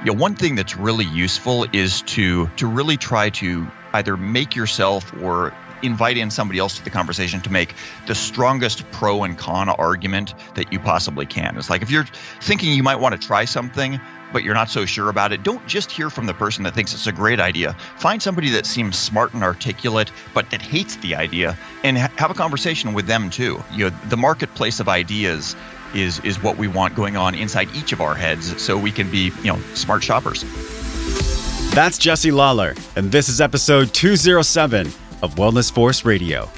you know, one thing that's really useful is to to really try to either make yourself or invite in somebody else to the conversation to make the strongest pro and con argument that you possibly can. It's like if you're thinking you might want to try something, but you're not so sure about it, don't just hear from the person that thinks it's a great idea. Find somebody that seems smart and articulate, but that hates the idea, and ha- have a conversation with them too. You know, the marketplace of ideas is is what we want going on inside each of our heads, so we can be you know smart shoppers. That's Jesse Lawler, and this is episode 207 of Wellness Force Radio.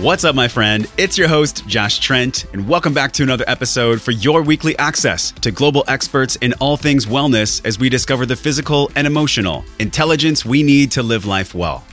What's up, my friend? It's your host, Josh Trent, and welcome back to another episode for your weekly access to global experts in all things wellness as we discover the physical and emotional intelligence we need to live life well.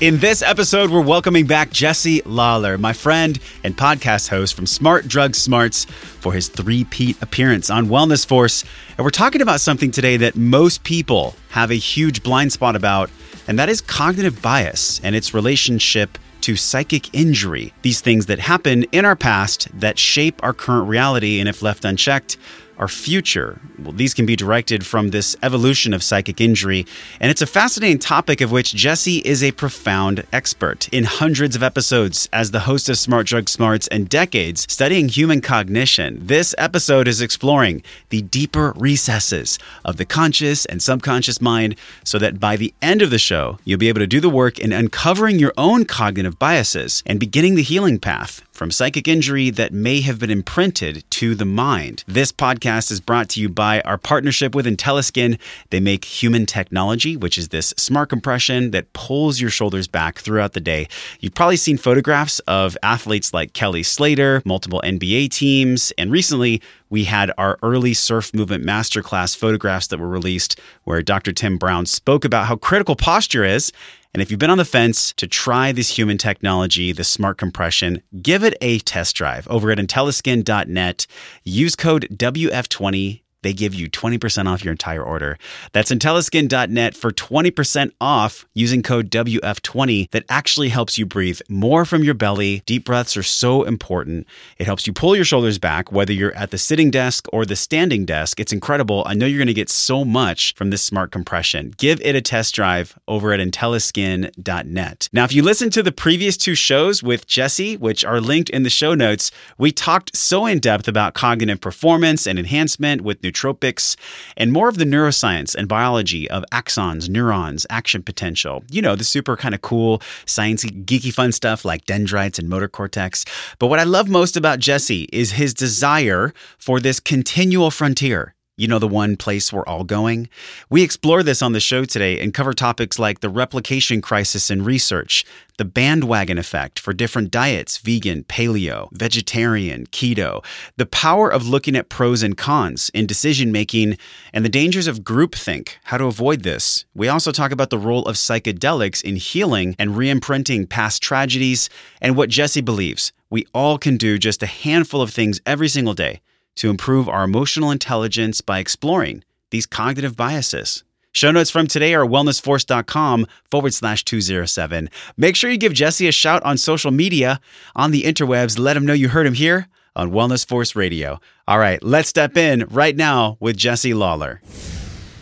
In this episode, we're welcoming back Jesse Lawler, my friend and podcast host from Smart Drug Smarts, for his three-peat appearance on Wellness Force. And we're talking about something today that most people have a huge blind spot about, and that is cognitive bias and its relationship to psychic injury. These things that happen in our past that shape our current reality, and if left unchecked, our future. Well, these can be directed from this evolution of psychic injury, and it's a fascinating topic of which Jesse is a profound expert. In hundreds of episodes as the host of Smart Drug Smarts and decades studying human cognition, this episode is exploring the deeper recesses of the conscious and subconscious mind so that by the end of the show, you'll be able to do the work in uncovering your own cognitive biases and beginning the healing path from psychic injury that may have been imprinted to the mind. This podcast is brought to you by our partnership with IntelliSkin. They make human technology, which is this smart compression that pulls your shoulders back throughout the day. You've probably seen photographs of athletes like Kelly Slater, multiple NBA teams, and recently we had our early surf movement masterclass photographs that were released where Dr. Tim Brown spoke about how critical posture is and if you've been on the fence to try this human technology, the smart compression, give it a test drive over at intelliskin.net. Use code WF20 they give you 20% off your entire order. That's intelliskin.net for 20% off using code WF20 that actually helps you breathe more from your belly. Deep breaths are so important. It helps you pull your shoulders back, whether you're at the sitting desk or the standing desk. It's incredible. I know you're going to get so much from this smart compression. Give it a test drive over at intelliskin.net. Now, if you listen to the previous two shows with Jesse, which are linked in the show notes, we talked so in depth about cognitive performance and enhancement with nootropics, and more of the neuroscience and biology of axons, neurons, action potential. You know, the super kind of cool, sciencey, geeky fun stuff like dendrites and motor cortex. But what I love most about Jesse is his desire for this continual frontier you know, the one place we're all going? We explore this on the show today and cover topics like the replication crisis in research, the bandwagon effect for different diets vegan, paleo, vegetarian, keto, the power of looking at pros and cons in decision making, and the dangers of groupthink, how to avoid this. We also talk about the role of psychedelics in healing and re imprinting past tragedies, and what Jesse believes we all can do just a handful of things every single day to improve our emotional intelligence by exploring these cognitive biases. Show notes from today are wellnessforce.com forward slash 207. Make sure you give Jesse a shout on social media, on the interwebs. Let him know you heard him here on Wellness Force Radio. All right, let's step in right now with Jesse Lawler.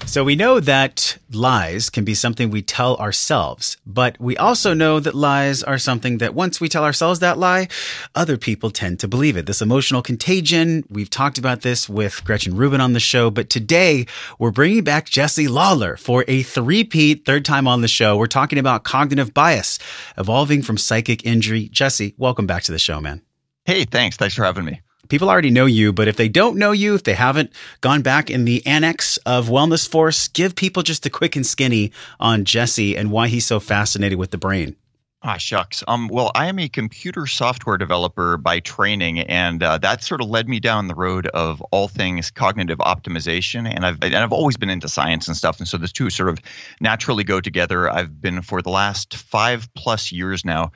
So we know that lies can be something we tell ourselves, but we also know that lies are something that once we tell ourselves that lie, other people tend to believe it. This emotional contagion, we've talked about this with Gretchen Rubin on the show, but today we're bringing back Jesse Lawler for a three-peat, third time on the show. We're talking about cognitive bias, evolving from psychic injury. Jesse, welcome back to the show, man. Hey, thanks. Thanks for having me people already know you, but if they don't know you, if they haven't gone back in the annex of Wellness Force, give people just a quick and skinny on Jesse and why he's so fascinated with the brain. Ah, shucks. Um, well, I am a computer software developer by training, and uh, that sort of led me down the road of all things cognitive optimization. And I've and I've always been into science and stuff, and so the two sort of naturally go together. I've been for the last five plus years now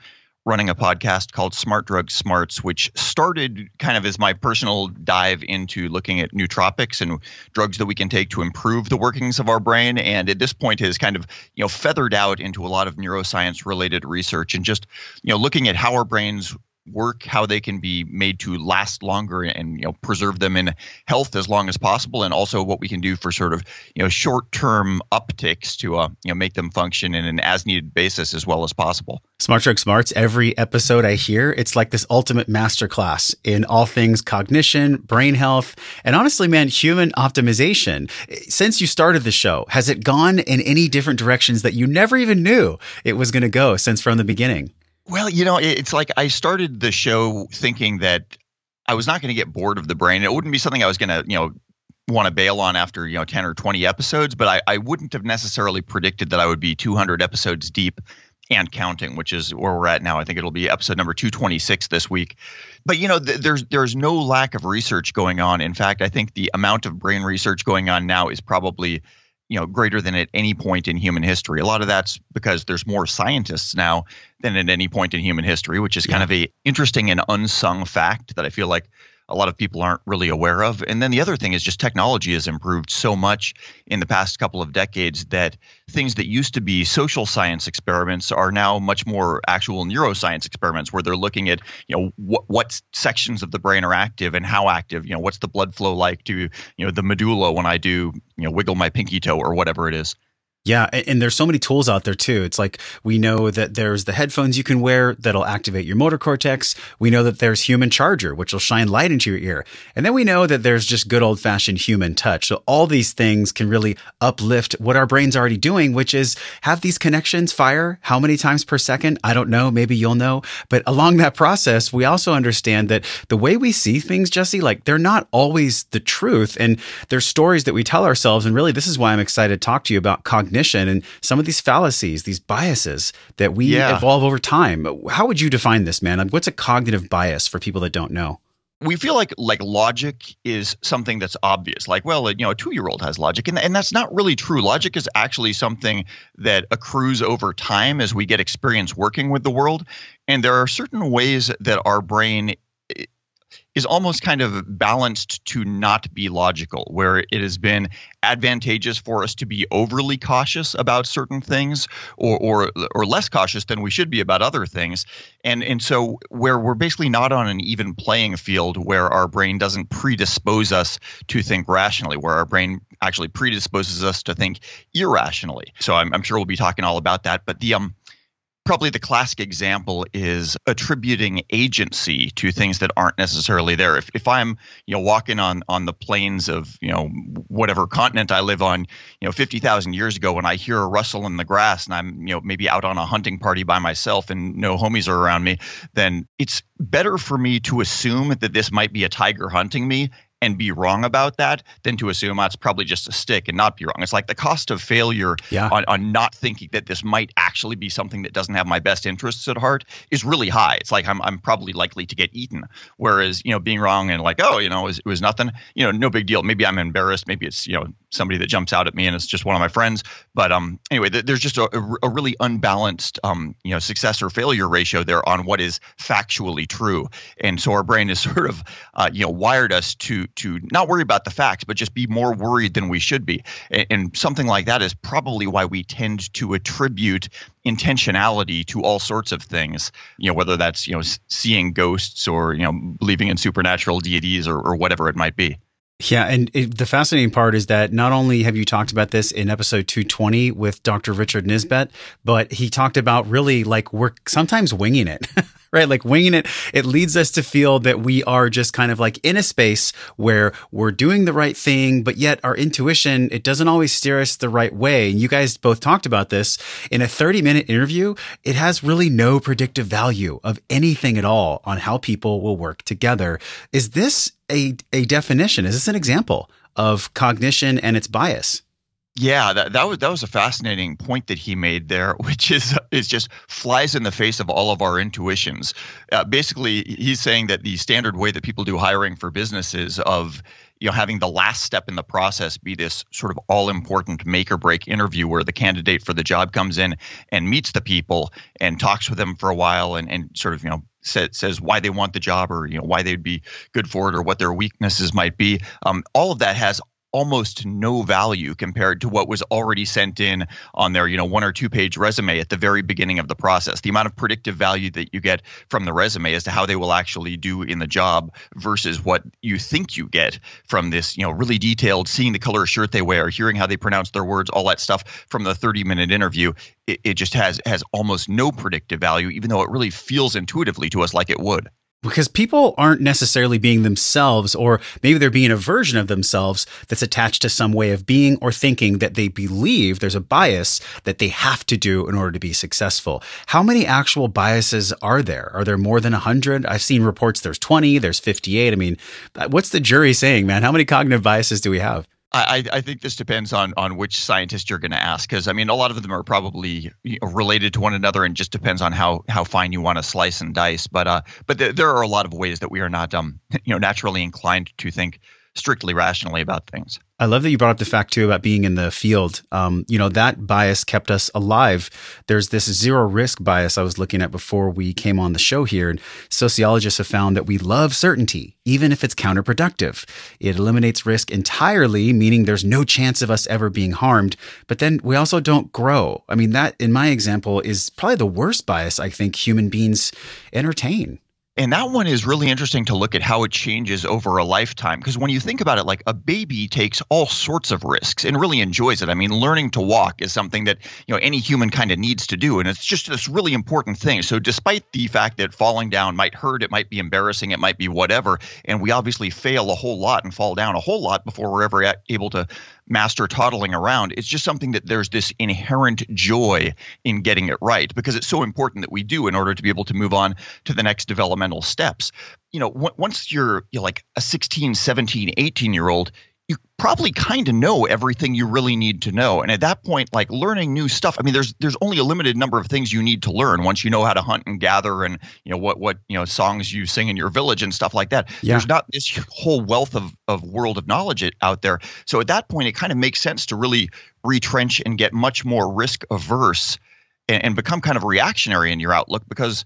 running a podcast called Smart Drug Smarts, which started kind of as my personal dive into looking at nootropics and drugs that we can take to improve the workings of our brain. And at this point has kind of, you know, feathered out into a lot of neuroscience related research and just, you know, looking at how our brains work, how they can be made to last longer and you know preserve them in health as long as possible, and also what we can do for sort of you know short-term upticks to uh, you know make them function in an as-needed basis as well as possible. Smart Drug Smarts. Every episode I hear, it's like this ultimate masterclass in all things cognition, brain health, and honestly, man, human optimization. Since you started the show, has it gone in any different directions that you never even knew it was going to go since from the beginning? Well, you know, it's like I started the show thinking that I was not going to get bored of the brain. It wouldn't be something I was going to, you know, want to bail on after, you know, 10 or 20 episodes, but I, I wouldn't have necessarily predicted that I would be 200 episodes deep and counting, which is where we're at now. I think it'll be episode number 226 this week. But you know, th- there's there's no lack of research going on. In fact, I think the amount of brain research going on now is probably you know greater than at any point in human history. A lot of that's because there's more scientists now than at any point in human history, which is yeah. kind of a interesting and unsung fact that I feel like a lot of people aren't really aware of. And then the other thing is just technology has improved so much in the past couple of decades that things that used to be social science experiments are now much more actual neuroscience experiments where they're looking at, you know, what, what sections of the brain are active and how active, you know, what's the blood flow like to, you know, the medulla when I do, you know, wiggle my pinky toe or whatever it is. Yeah, and there's so many tools out there too. It's like we know that there's the headphones you can wear that'll activate your motor cortex. We know that there's human charger, which will shine light into your ear. And then we know that there's just good old fashioned human touch. So all these things can really uplift what our brain's already doing, which is have these connections fire how many times per second? I don't know. Maybe you'll know. But along that process, we also understand that the way we see things, Jesse, like they're not always the truth. And there's stories that we tell ourselves. And really, this is why I'm excited to talk to you about cognition cognition and some of these fallacies, these biases that we yeah. evolve over time. How would you define this, man? What's a cognitive bias for people that don't know? we feel like like logic is something that's obvious like well you know a 2-year-old has logic and, and that's not really true logic is actually something that accrues over time as we get experience working with the world and there are certain ways that our brain is almost kind of balanced to not be logical, where it has been advantageous for us to be overly cautious about certain things or, or, or less cautious than we should be about other things. And, and so, where we're basically not on an even playing field where our brain doesn't predispose us to think rationally, where our brain actually predisposes us to think irrationally. So, I'm, I'm sure we'll be talking all about that. But the, um, probably the classic example is attributing agency to things that aren't necessarily there. If, if I'm, you know, walking on on the plains of, you know, whatever continent I live on, you know, 50,000 years ago when I hear a rustle in the grass and I'm, you know, maybe out on a hunting party by myself and no homies are around me, then it's better for me to assume that this might be a tiger hunting me and be wrong about that than to assume oh, it's probably just a stick and not be wrong. It's like the cost of failure yeah. on, on not thinking that this might actually be something that doesn't have my best interests at heart is really high. It's like I'm, I'm probably likely to get eaten. Whereas, you know, being wrong and like, oh, you know, it was, it was nothing, you know, no big deal. Maybe I'm embarrassed. Maybe it's, you know, somebody that jumps out at me and it's just one of my friends. But um, anyway, th- there's just a, a, really unbalanced, um, you know, success or failure ratio there on what is factually true. And so our brain is sort of, uh, you know, wired us to to not worry about the facts, but just be more worried than we should be. And, and something like that is probably why we tend to attribute intentionality to all sorts of things. You know, whether that's you know seeing ghosts or you know believing in supernatural deities or, or whatever it might be. Yeah, and it, the fascinating part is that not only have you talked about this in episode 220 with Dr. Richard Nisbett, but he talked about really like we're sometimes winging it. right? Like winging it, it leads us to feel that we are just kind of like in a space where we're doing the right thing, but yet our intuition, it doesn't always steer us the right way. And you guys both talked about this in a 30 minute interview. It has really no predictive value of anything at all on how people will work together. Is this a, a definition? Is this an example of cognition and its bias? Yeah, that, that was that was a fascinating point that he made there, which is is just flies in the face of all of our intuitions. Uh, basically, he's saying that the standard way that people do hiring for businesses of you know having the last step in the process be this sort of all important make or break interview where the candidate for the job comes in and meets the people and talks with them for a while and, and sort of you know says, why they want the job or you know why they'd be good for it or what their weaknesses might be um, all of that has almost no value compared to what was already sent in on their, you know, one or two page resume at the very beginning of the process. The amount of predictive value that you get from the resume as to how they will actually do in the job versus what you think you get from this, you know, really detailed seeing the color of shirt they wear, hearing how they pronounce their words, all that stuff from the 30 minute interview. It, it just has has almost no predictive value, even though it really feels intuitively to us like it would because people aren't necessarily being themselves, or maybe they're being a version of themselves that's attached to some way of being or thinking that they believe there's a bias that they have to do in order to be successful. How many actual biases are there? Are there more than 100? I've seen reports there's 20, there's 58. I mean, what's the jury saying, man? How many cognitive biases do we have? I, I, think this depends on on which scientist you're going to ask, because I mean, a lot of them are probably related to one another, and just depends on how how fine you want to slice and dice. But uh, but th- there are a lot of ways that we are not um you know naturally inclined to think strictly rationally about things. I love that you brought up the fact too about being in the field. Um, you know, that bias kept us alive. There's this zero risk bias I was looking at before we came on the show here. And sociologists have found that we love certainty, even if it's counterproductive. It eliminates risk entirely, meaning there's no chance of us ever being harmed. But then we also don't grow. I mean, that in my example is probably the worst bias I think human beings entertain. And that one is really interesting to look at how it changes over a lifetime. Because when you think about it, like a baby takes all sorts of risks and really enjoys it. I mean, learning to walk is something that, you know, any human kind of needs to do. And it's just this really important thing. So despite the fact that falling down might hurt, it might be embarrassing, it might be whatever, and we obviously fail a whole lot and fall down a whole lot before we're ever able to master toddling around. It's just something that there's this inherent joy in getting it right because it's so important that we do in order to be able to move on to the next developmental steps. You know, w- once you're, you're like a 16, 17, 18 year old, you probably kind of know everything you really need to know and at that point like learning new stuff i mean there's there's only a limited number of things you need to learn once you know how to hunt and gather and you know what what you know songs you sing in your village and stuff like that yeah. there's not this whole wealth of of world of knowledge out there so at that point it kind of makes sense to really retrench and get much more risk averse and, and become kind of reactionary in your outlook because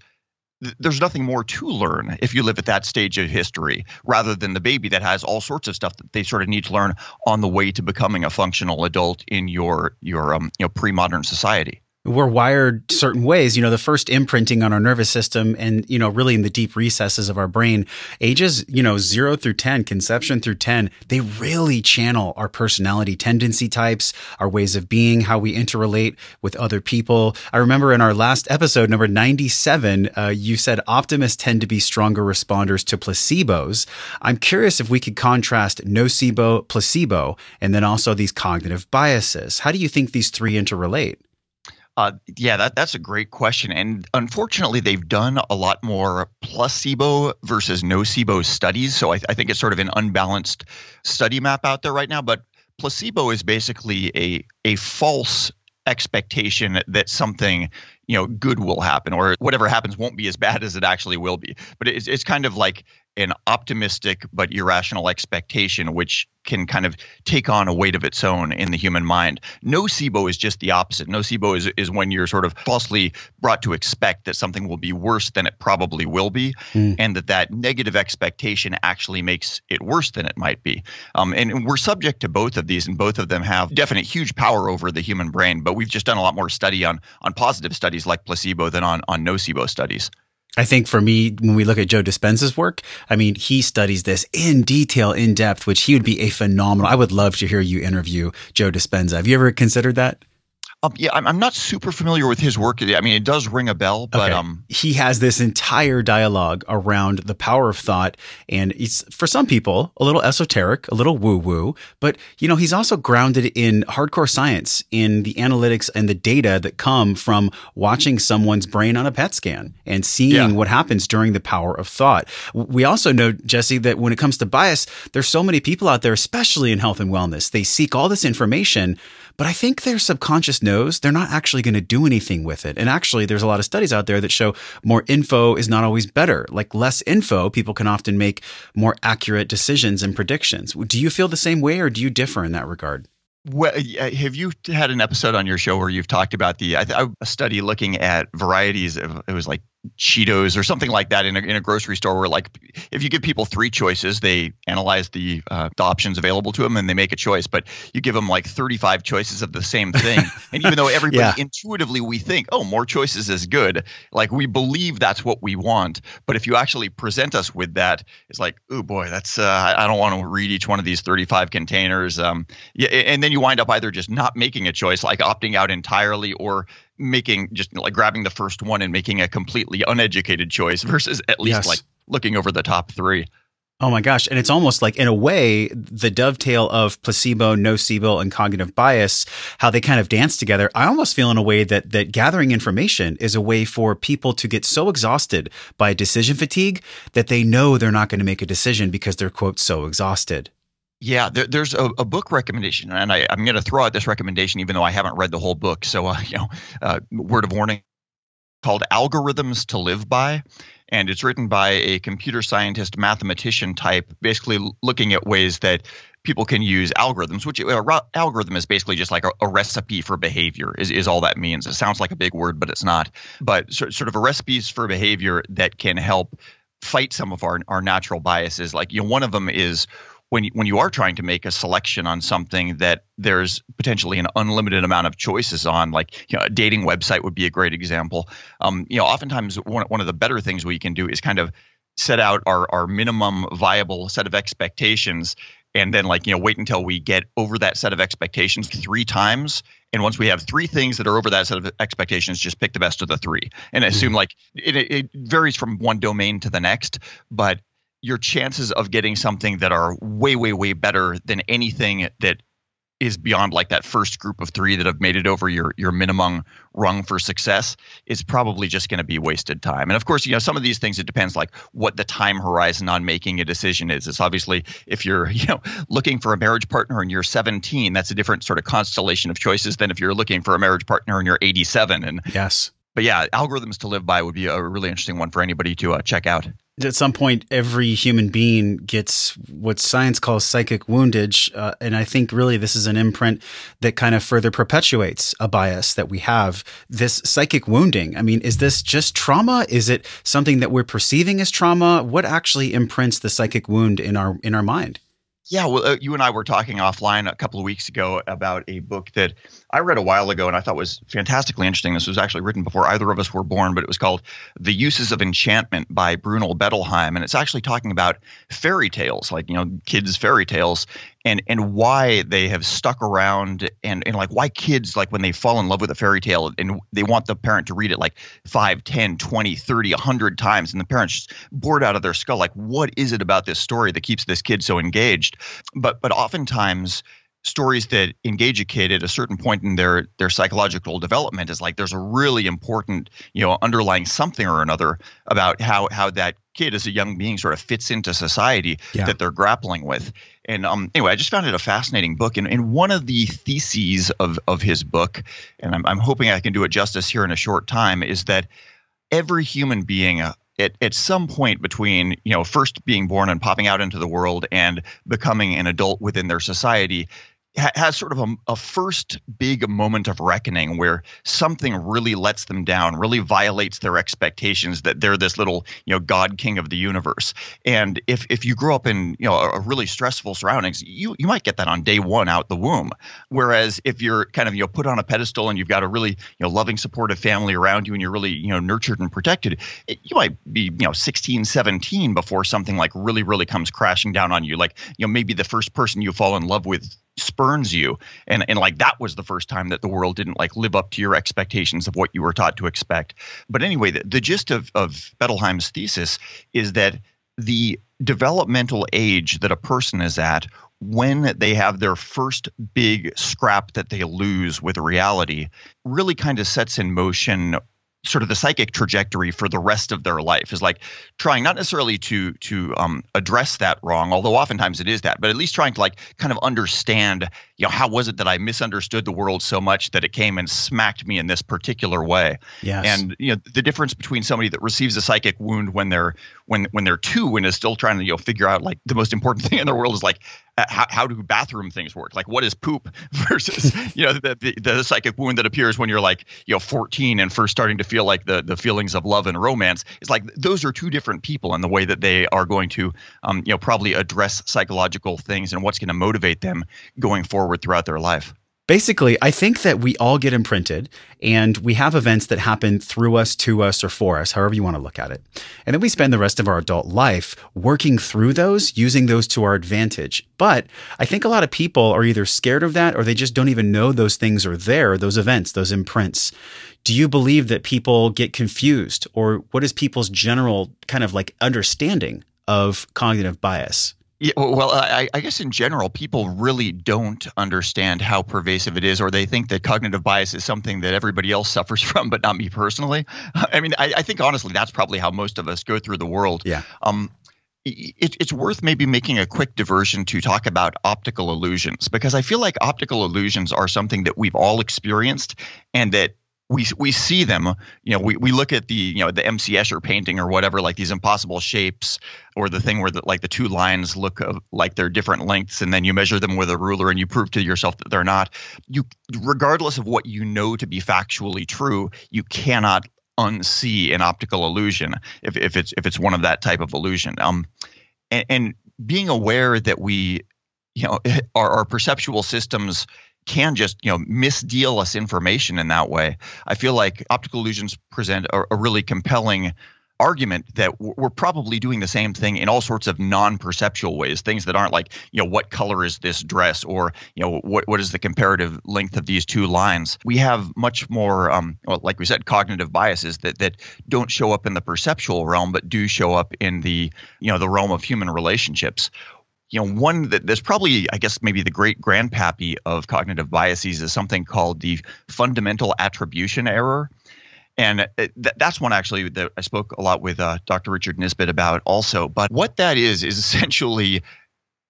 there's nothing more to learn if you live at that stage of history rather than the baby that has all sorts of stuff that they sort of need to learn on the way to becoming a functional adult in your your um, you know pre-modern society we're wired certain ways. You know, the first imprinting on our nervous system and, you know, really in the deep recesses of our brain, ages, you know, zero through 10, conception through 10, they really channel our personality tendency types, our ways of being, how we interrelate with other people. I remember in our last episode, number 97, uh, you said optimists tend to be stronger responders to placebos. I'm curious if we could contrast nocebo, placebo, and then also these cognitive biases. How do you think these three interrelate? Uh, yeah, that, that's a great question. And unfortunately, they've done a lot more placebo versus nocebo studies. So I, I think it's sort of an unbalanced study map out there right now. But placebo is basically a, a false expectation that something you know good will happen or whatever happens won't be as bad as it actually will be but it's, it's kind of like an optimistic but irrational expectation, which can kind of take on a weight of its own in the human mind. Nocebo is just the opposite. Nocebo is, is when you're sort of falsely brought to expect that something will be worse than it probably will be, mm. and that that negative expectation actually makes it worse than it might be. Um, and we're subject to both of these, and both of them have definite huge power over the human brain. But we've just done a lot more study on on positive studies like placebo than on on nocebo studies. I think for me, when we look at Joe Dispenza's work, I mean, he studies this in detail, in depth, which he would be a phenomenal. I would love to hear you interview Joe Dispenza. Have you ever considered that? Um, yeah, I'm, I'm not super familiar with his work. I mean, it does ring a bell, but okay. um, he has this entire dialogue around the power of thought, and it's for some people a little esoteric, a little woo woo, but you know, he's also grounded in hardcore science, in the analytics and the data that come from watching someone's brain on a PET scan and seeing yeah. what happens during the power of thought. We also know, Jesse, that when it comes to bias, there's so many people out there, especially in health and wellness, they seek all this information but I think their subconscious knows they're not actually going to do anything with it. And actually, there's a lot of studies out there that show more info is not always better. Like less info, people can often make more accurate decisions and predictions. Do you feel the same way or do you differ in that regard? Well, uh, have you had an episode on your show where you've talked about the a study looking at varieties of it was like Cheetos or something like that in a, in a grocery store where like if you give people three choices, they analyze the, uh, the options available to them and they make a choice. But you give them like 35 choices of the same thing. and even though everybody yeah. intuitively we think, oh, more choices is good, like we believe that's what we want. But if you actually present us with that, it's like, oh boy, that's uh, I don't want to read each one of these 35 containers. Um, yeah, and then you wind up either just not making a choice, like opting out entirely, or making just like grabbing the first one and making a completely uneducated choice versus at least yes. like looking over the top three. Oh my gosh. And it's almost like, in a way, the dovetail of placebo, nocebo, and cognitive bias, how they kind of dance together. I almost feel in a way that, that gathering information is a way for people to get so exhausted by decision fatigue that they know they're not going to make a decision because they're, quote, so exhausted. Yeah, there, there's a, a, book recommendation, and I, am going to throw out this recommendation, even though I haven't read the whole book. So, uh, you know, uh, word of warning called Algorithms to Live By. And it's written by a computer scientist, mathematician type, basically looking at ways that people can use algorithms, which uh, algorithm is basically just like a, a, recipe for behavior, is, is all that means. It sounds like a big word, but it's not. But so, sort of a recipes for behavior that can help fight some of our, our natural biases. Like, you know, one of them is when you, when you are trying to make a selection on something that there's potentially an unlimited amount of choices on, like you know, a dating website would be a great example. Um, you know, oftentimes one one of the better things we can do is kind of set out our our minimum viable set of expectations, and then like you know wait until we get over that set of expectations three times. And once we have three things that are over that set of expectations, just pick the best of the three and assume mm-hmm. like it, it varies from one domain to the next, but your chances of getting something that are way, way, way better than anything that is beyond like that first group of three that have made it over your your minimum rung for success is probably just going to be wasted time. And of course, you know, some of these things it depends like what the time horizon on making a decision is. It's obviously if you're, you know, looking for a marriage partner and you're 17, that's a different sort of constellation of choices than if you're looking for a marriage partner and you're 87 and Yes. But yeah, algorithms to live by would be a really interesting one for anybody to uh, check out at some point, every human being gets what science calls psychic woundage. Uh, and I think really this is an imprint that kind of further perpetuates a bias that we have. This psychic wounding. I mean, is this just trauma? Is it something that we're perceiving as trauma? What actually imprints the psychic wound in our in our mind? Yeah, well, uh, you and I were talking offline a couple of weeks ago about a book that I read a while ago and I thought was fantastically interesting. This was actually written before either of us were born, but it was called The Uses of Enchantment by Bruno Bettelheim. And it's actually talking about fairy tales, like, you know, kids' fairy tales and and why they have stuck around and and like why kids like when they fall in love with a fairy tale and they want the parent to read it like 5 10 20 30 100 times and the parents just bored out of their skull like what is it about this story that keeps this kid so engaged but but oftentimes stories that engage a kid at a certain point in their their psychological development is like there's a really important you know underlying something or another about how how that kid as a young being sort of fits into society yeah. that they're grappling with and um, anyway i just found it a fascinating book and, and one of the theses of of his book and I'm, I'm hoping i can do it justice here in a short time is that every human being at some point between you know first being born and popping out into the world and becoming an adult within their society has sort of a, a, first big moment of reckoning where something really lets them down, really violates their expectations that they're this little, you know, God King of the universe. And if if you grow up in you know a, really stressful surroundings, you you might get that on day one out the womb. Whereas if you're kind of you know put on a pedestal and you've got a really you know loving, supportive family around you and you're really you know nurtured and protected, it, you might be you know 16, 17 before something like really really comes crashing down on you. Like you know maybe the first person you fall in love with spurns you. And and like that was the first time that the world didn't like live up to your expectations of what you were taught to expect. But anyway the, the gist of of bettelheim's thesis is that the developmental age that a person is at when they have their first big scrap that they lose with reality really kind of sets in motion sort of the psychic trajectory for the rest of their life is like trying not necessarily to to um, address that wrong although oftentimes it is that but at least trying to like kind of understand you know how was it that i misunderstood the world so much that it came and smacked me in this particular way yes. and you know the difference between somebody that receives a psychic wound when they're when when they're two and is still trying to you know figure out like the most important thing in their world is like how, how do bathroom things work? Like, what is poop versus, you know, the, the, the, psychic wound that appears when you're like, you know, 14 and first starting to feel like the, the feelings of love and romance. It's like those are two different people in the way that they are going to, um, you know, probably address psychological things and what's going to motivate them going forward throughout their life. Basically, I think that we all get imprinted and we have events that happen through us, to us, or for us, however you want to look at it. And then we spend the rest of our adult life working through those, using those to our advantage. But I think a lot of people are either scared of that or they just don't even know those things are there, those events, those imprints. Do you believe that people get confused or what is people's general kind of like understanding of cognitive bias? Yeah, well, I, I, guess in general, people really don't understand how pervasive it is, or they think that cognitive bias is something that everybody else suffers from, but not me personally. I mean, I, I think honestly, that's probably how most of us go through the world. Yeah. Um, it, it's worth maybe making a quick diversion to talk about optical illusions because I feel like optical illusions are something that we've all experienced and that we we see them you know we, we look at the you know the mc escher painting or whatever like these impossible shapes or the thing where the, like the two lines look like they're different lengths and then you measure them with a ruler and you prove to yourself that they're not. You regardless of what you know to be factually true you cannot unsee an optical illusion if, if it's if it's one of that type of illusion. Um and, and being aware that we you know our, our perceptual systems can just you know misdeal us information in that way. I feel like optical illusions present a, a really compelling argument that we're probably doing the same thing in all sorts of non-perceptual ways things that aren't like you know what color is this dress or you know what what is the comparative length of these two lines we have much more um, well, like we said cognitive biases that that don't show up in the perceptual realm but do show up in the you know the realm of human relationships you know, one that there's probably, I guess, maybe the great grandpappy of cognitive biases is something called the fundamental attribution error. And it, that's one actually that I spoke a lot with uh, Dr. Richard Nisbett about also. But what that is, is essentially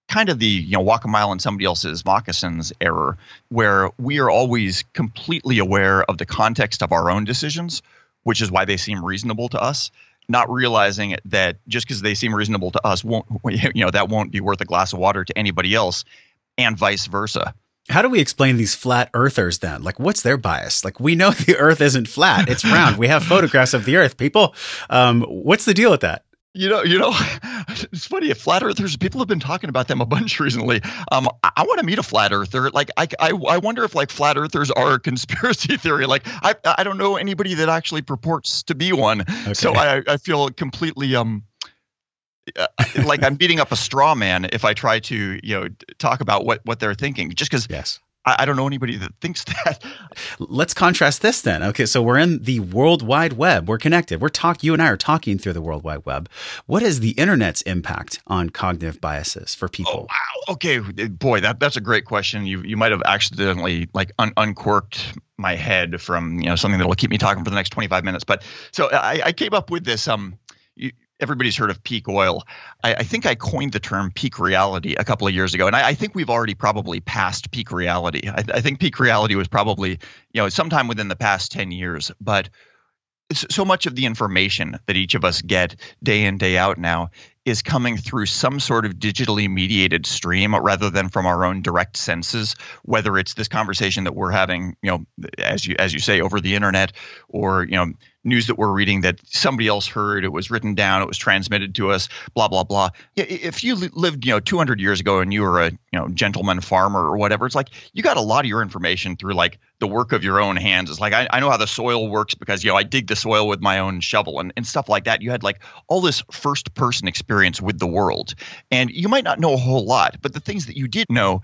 kind of the, you know, walk a mile in somebody else's moccasins error, where we are always completely aware of the context of our own decisions, which is why they seem reasonable to us not realizing that just because they seem reasonable to us won't you know that won't be worth a glass of water to anybody else and vice versa. How do we explain these flat earthers then? Like what's their bias? Like we know the earth isn't flat it's round. We have photographs of the earth. People um, what's the deal with that you know, you know, it's funny. Flat earthers, people have been talking about them a bunch recently. Um, I, I want to meet a flat earther. Like, I, I, I wonder if like flat earthers are a conspiracy theory. Like, I, I don't know anybody that actually purports to be one. Okay. So I, I feel completely um, uh, like I'm beating up a straw man if I try to, you know, talk about what what they're thinking. Just because, yes, I, I don't know anybody that thinks that. Let's contrast this then. Okay, so we're in the World Wide Web. We're connected. We're talk. You and I are talking through the World Wide Web. What is the internet's impact on cognitive biases for people? Oh, wow. Okay, boy, that that's a great question. You you might have accidentally like un- uncorked my head from you know something that will keep me talking for the next 25 minutes. But so I, I came up with this um everybody's heard of peak oil. I, I, think I coined the term peak reality a couple of years ago, and I, I think we've already probably passed peak reality. I, I, think peak reality was probably you know sometime within the past ten years, but so much of the information that each of us get day in day out now is coming through some sort of digitally mediated stream rather than from our own direct senses whether it's this conversation that we're having you know as you as you say over the internet or you know news that we're reading that somebody else heard it was written down it was transmitted to us blah blah blah. If you lived you know 200 years ago and you were a you know gentleman farmer or whatever it's like you got a lot of your information through like the work of your own hands. It's like i, I know how the soil works because you know i dig the soil with my own shovel and, and stuff like that. You had like all this first person experience with the world and you might not know a whole lot but the things that you did know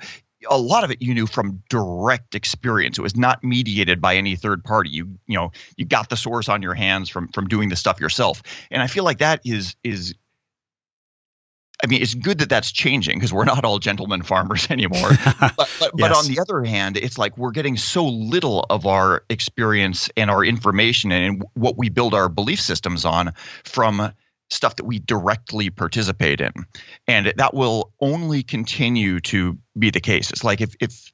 a lot of it you knew from direct experience. It was not mediated by any third party. You you know you got the source on your hands from from doing the stuff yourself. And I feel like that is is I mean, it's good that that's changing because we're not all gentlemen farmers anymore. but, but, yes. but, on the other hand, it's like we're getting so little of our experience and our information and what we build our belief systems on from stuff that we directly participate in. And that will only continue to be the case. It's like if, if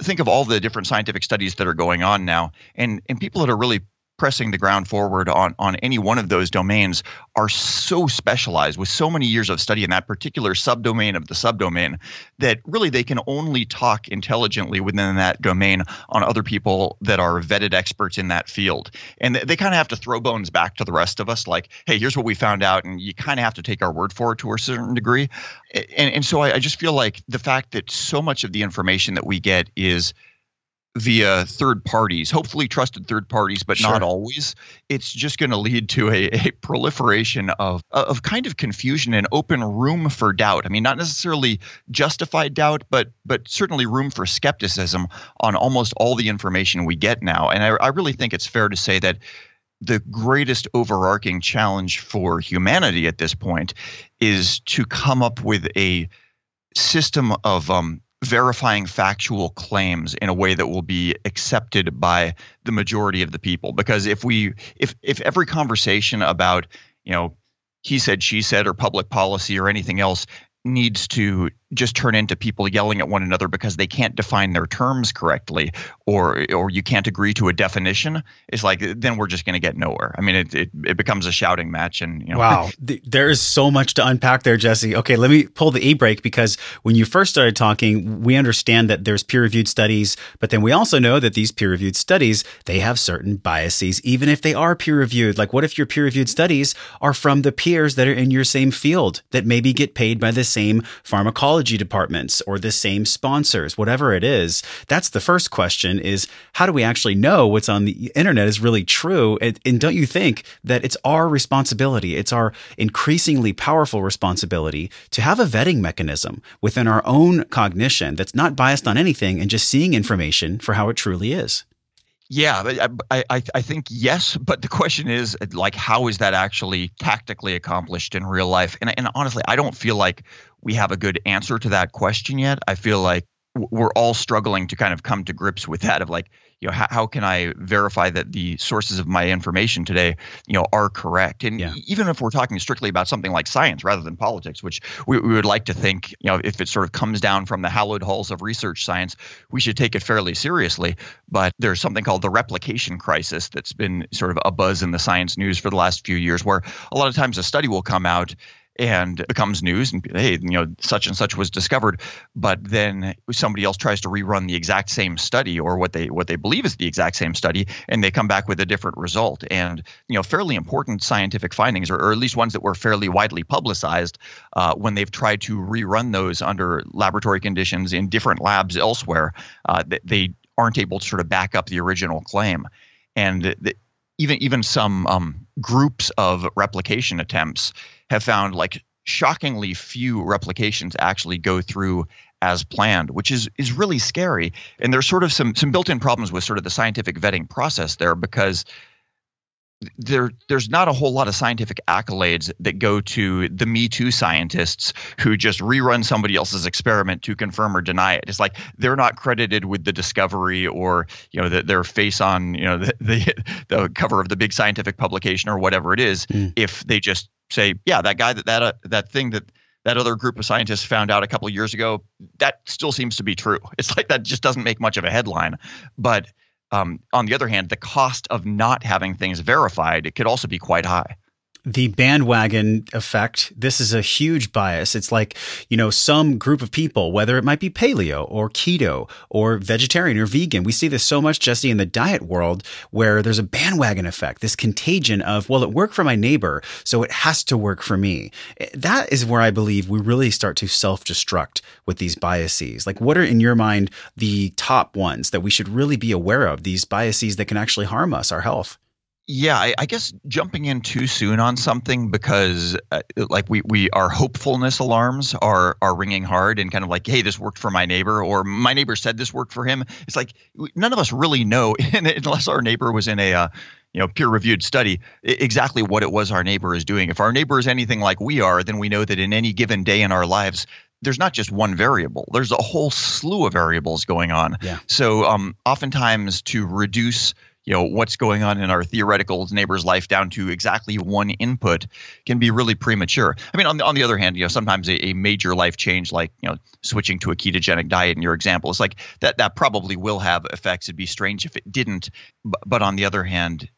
think of all the different scientific studies that are going on now and, and people that are really pressing the ground forward on on any one of those domains are so specialized with so many years of study in that particular subdomain of the subdomain that really they can only talk intelligently within that domain on other people that are vetted experts in that field. And they kind of have to throw bones back to the rest of us like hey here's what we found out and you kind of have to take our word for it to a certain degree. And, and so I, I just feel like the fact that so much of the information that we get is via third parties, hopefully trusted third parties, but sure. not always. It's just going to lead to a, a, proliferation of of kind of confusion and open room for doubt. I mean, not necessarily justified doubt, but but certainly room for skepticism on almost all the information we get now. And I, I really think it's fair to say that the greatest overarching challenge for humanity at this point is to come up with a system of um, verifying factual claims in a way that will be accepted by the majority of the people. Because if we if if every conversation about you know he said she said or public policy or anything else needs to just turn into people yelling at one another because they can't define their terms correctly or or you can't agree to a definition it's like then we're just going to get nowhere. I mean it, it, it becomes a shouting match and you know. Wow. There is so much to unpack there jesse. Okay let me pull the e-brake because when you first started talking we understand that there's peer-reviewed studies but then we also know that these peer-reviewed studies they have certain biases even if they are peer-reviewed. Like what if your peer-reviewed studies are from the peers that are in your same field that maybe get paid by the same pharmacology departments or the same sponsors, whatever it is. That's the first question is how do we actually know what's on the internet is really true? And, and don't you think that it's our responsibility? It's our increasingly powerful responsibility to have a vetting mechanism within our own cognition that's not biased on anything and just seeing information for how it truly is. Yeah, uh, I, I I think yes, but the question is uh, like how is that actually tactically accomplished in real life? And and honestly, I don't feel like we have a good answer to that question yet. I feel like we're all struggling to kind of come to grips with that of like you know how, how can i verify that the sources of my information today you know are correct and yeah. even if we're talking strictly about something like science rather than politics which we, we would like to think you know if it sort of comes down from the hallowed halls of research science we should take it fairly seriously but there's something called the replication crisis that's been sort of a buzz in the science news for the last few years where a lot of times a study will come out and becomes news and hey you know such and such was discovered. But then somebody else tries to rerun the exact same study or what they what they believe is the exact same study and they come back with a different result. And you know fairly important scientific findings or, or at least ones that were fairly widely publicized uh, when they've tried to rerun those under laboratory conditions in different labs elsewhere uh, they, they aren't able to sort of back up the original claim. And the, even even some um, groups of replication attempts have found like shockingly few replications actually go through as planned, which is is really scary. And there's sort of some some built-in problems with sort of the scientific vetting process there because there there's not a whole lot of scientific accolades that go to the me too scientists who just rerun somebody else's experiment to confirm or deny it. It's like they're not credited with the discovery or you know the, their face on you know the, the, the cover of the big scientific publication or whatever it is mm. if they just say yeah that guy that that uh, that thing that that other group of scientists found out a couple years ago that still seems to be true. It's like that just doesn't make much of a headline. But um, on the other hand, the cost of not having things verified it could also be quite high the bandwagon effect. This is a huge bias. It's like, you know, some group of people, whether it might be paleo or keto or vegetarian or vegan. We see this so much, Jesse, in the diet world where there's a bandwagon effect, this contagion of, well, it worked for my neighbor, so it has to work for me. That is where I believe we really start to self destruct with these biases. Like, what are in your mind the top ones that we should really be aware of, these biases that can actually harm us, our health? Yeah, I, I, guess jumping in too soon on something because uh, like we we our hopefulness alarms are are ringing hard and kind of like hey this worked for my neighbor or my neighbor said this worked for him. It's like none of us really know unless our neighbor was in a uh, you know peer reviewed study exactly what it was our neighbor is doing. If our neighbor is anything like we are, then we know that in any given day in our lives there's not just one variable. There's a whole slew of variables going on. Yeah. So um, oftentimes to reduce you know what's going on in our theoretical neighbor's life down to exactly one input can be really premature. I mean, on the on the other hand, you know, sometimes a, a major life change like you know switching to a ketogenic diet in your example is like that that probably will have effects. It'd be strange if it didn't. But, but on the other hand,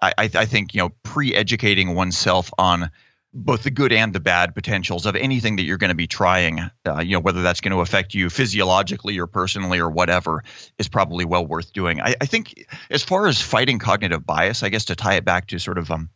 I, I think you know pre-educating oneself on both the good and the bad potentials of anything that you're going to be trying, uh, you know, whether that's going to affect you physiologically or personally or whatever, is probably well worth doing. I, I, think as far as fighting cognitive bias, I guess to tie it back to sort of um,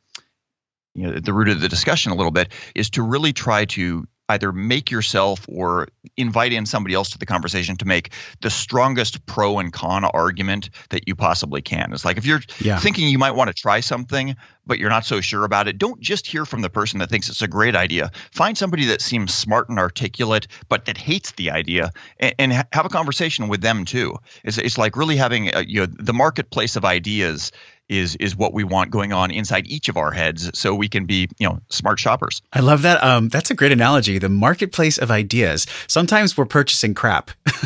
you know, the root of the discussion a little bit is to really try to either make yourself or invite in somebody else to the conversation to make the strongest pro and con argument that you possibly can. It's like if you're yeah. thinking you might want to try something, but you're not so sure about it, don't just hear from the person that thinks it's a great idea. Find somebody that seems smart and articulate, but that hates the idea, and, and have a conversation with them too. It's, it's like really having a, you know the marketplace of ideas is is what we want going on inside each of our heads so we can be you know smart shoppers. I love that um, that's a great analogy the marketplace of ideas. Sometimes we're purchasing crap.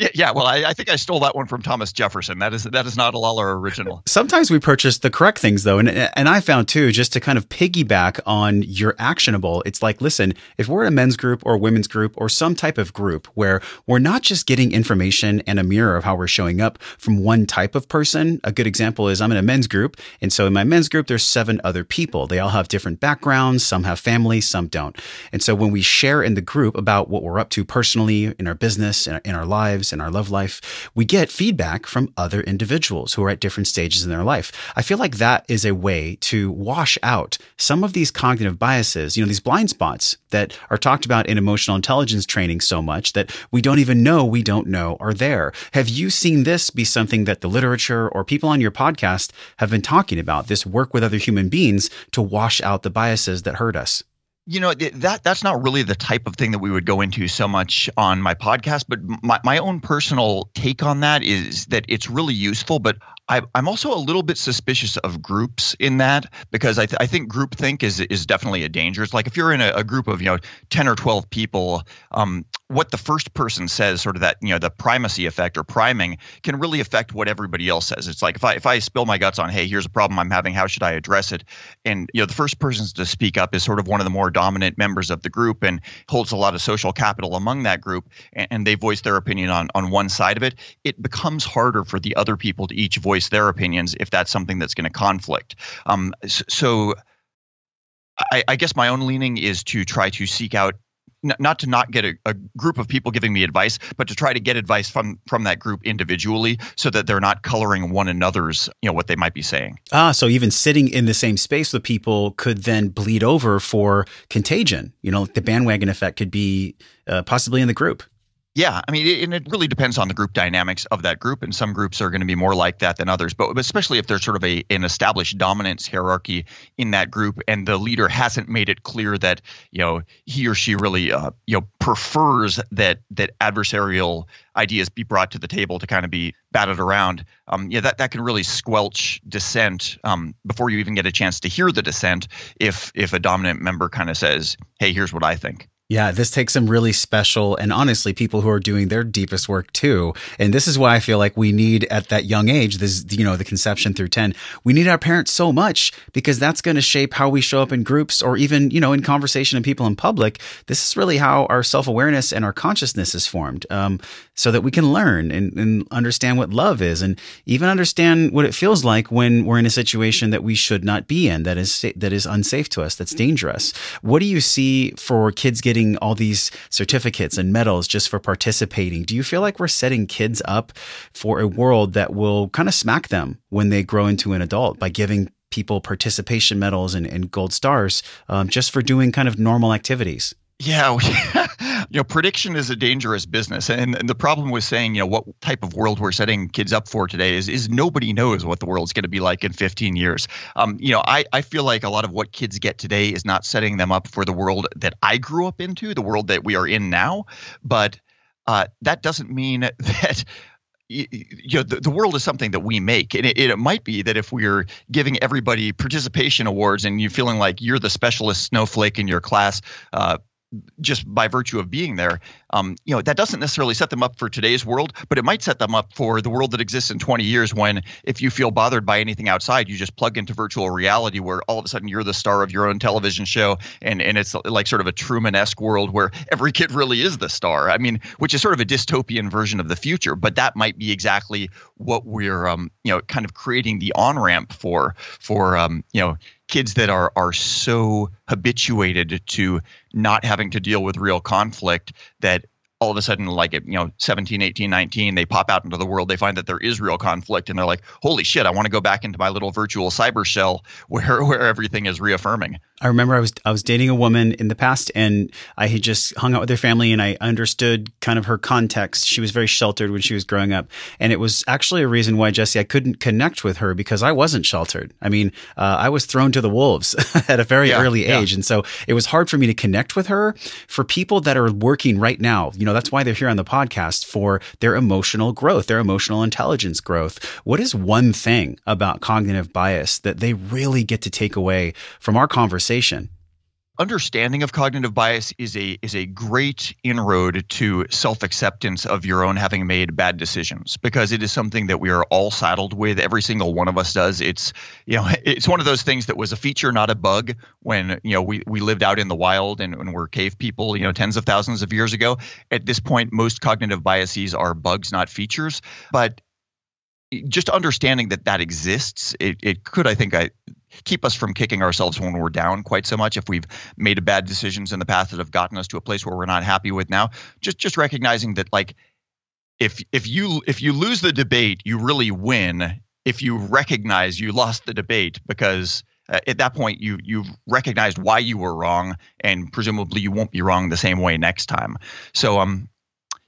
Yeah, yeah, well I, I, think i stole that one from thomas jefferson. That is that is not a lawler original. Sometimes we purchase the correct things though and and i found too just to kind of piggyback on your actionable it's like listen if we're a men's group or a women's group or some type of group where we're not just getting information and a mirror of how we're showing up from one type of person a good example is i'm in a men's group. And so in my men's group, there's seven other people. They all have different backgrounds. Some have families, some don't. And so when we share in the group about what we're up to personally in our business, in our, in our lives, in our love life, we get feedback from other individuals who are at different stages in their life. I feel like that is a way to wash out some of these cognitive biases, you know, these blind spots that are talked about in emotional intelligence training so much that we don't even know we don't know are there. Have you seen this be something that the literature or people on your podcast have been talking about this work with other human beings to wash out the biases that hurt us. You know that that's not really the type of thing that we would go into so much on my podcast but my, my own personal take on that is that it's really useful but I, am also a little bit suspicious of groups in that because I, th- I think groupthink is is definitely a danger. It's like if you're in a, a group of you know 10 or 12 people, um, what the first person says, sort of that you know the primacy effect or priming, can really affect what everybody else says. It's like if I if I spill my guts on, hey, here's a problem I'm having, how should I address it? And you know the first person to speak up is sort of one of the more dominant members of the group and holds a lot of social capital among that group, and, and they voice their opinion on on one side of it. It becomes harder for the other people to each voice their opinions if that's something that's going to conflict. Um, so. I, I guess my own leaning is to try to seek out not to not get a, a, group of people giving me advice, but to try to get advice from from that group individually, so that they're not coloring one another's, you know, what they might be saying. Ah, so even sitting in the same space with people could then bleed over for contagion. You know, the bandwagon effect could be uh, possibly in the group. Yeah, I mean, it, and it really depends on the group dynamics of that group, and some groups are going to be more like that than others. But especially if there's sort of a an established dominance hierarchy in that group, and the leader hasn't made it clear that you know he or she really uh, you know prefers that that adversarial ideas be brought to the table to kind of be batted around. Um, yeah, that that can really squelch dissent um, before you even get a chance to hear the dissent. If if a dominant member kind of says, "Hey, here's what I think." Yeah, this takes some really special and honestly people who are doing their deepest work too. And this is why I feel like we need at that young age, this, you know, the conception through 10, we need our parents so much because that's going to shape how we show up in groups or even, you know, in conversation and people in public. This is really how our self awareness and our consciousness is formed. Um, so that we can learn and, and understand what love is and even understand what it feels like when we're in a situation that we should not be in, that is, that is unsafe to us, that's dangerous. What do you see for kids getting getting all these certificates and medals just for participating. Do you feel like we're setting kids up for a world that will kind of smack them when they grow into an adult by giving people participation medals and, and gold stars um, just for doing kind of normal activities? Yeah, you know, prediction is a dangerous business, and, and, the problem with saying, you know, what type of world we're setting kids up for today is is nobody knows what the world's going to be like in 15 years. Um, you know, I I feel like a lot of what kids get today is not setting them up for the world that I grew up into, the world that we are in now, but uh, that doesn't mean that you know the, the world is something that we make. And it, it might be that if we're giving everybody participation awards and you're feeling like you're the specialist snowflake in your class uh, just by virtue of being there, um, you know, that doesn't necessarily set them up for today's world, but it might set them up for the world that exists in 20 years when if you feel bothered by anything outside, you just plug into virtual reality where all of a sudden you're the star of your own television show and, and it's like sort of a Truman-esque world where every kid really is the star. I mean, which is sort of a dystopian version of the future, but that might be exactly what we're, um, you know, kind of creating the on-ramp for, for, um, you know, kids that are are so habituated to not having to deal with real conflict that all of a sudden like you know 17 18 19 they pop out into the world they find that there is real conflict and they're like holy shit i want to go back into my little virtual cyber shell where where everything is reaffirming I remember I was I was dating a woman in the past, and I had just hung out with her family, and I understood kind of her context. She was very sheltered when she was growing up, and it was actually a reason why Jesse I couldn't connect with her because I wasn't sheltered. I mean, uh, I was thrown to the wolves at a very yeah, early yeah. age, and so it was hard for me to connect with her. For people that are working right now, you know, that's why they're here on the podcast for their emotional growth, their emotional intelligence growth. What is one thing about cognitive bias that they really get to take away from our conversation? Understanding of cognitive bias is a is a great inroad to self-acceptance of your own having made bad decisions because it is something that we are all saddled with. Every single one of us does. It's you know it's one of those things that was a feature not a bug when you know we we lived out in the wild and, and we're cave people you know tens of thousands of years ago. At this point most cognitive biases are bugs not features. But just understanding that that exists it, it could i think I, keep us from kicking ourselves when we're down quite so much. If we've made bad decisions in the past that have gotten us to a place where we're not happy with now just just recognizing that like if if you if you lose the debate you really win. If you recognize you lost the debate because uh, at that point you you've recognized why you were wrong and presumably you won't be wrong the same way next time. So um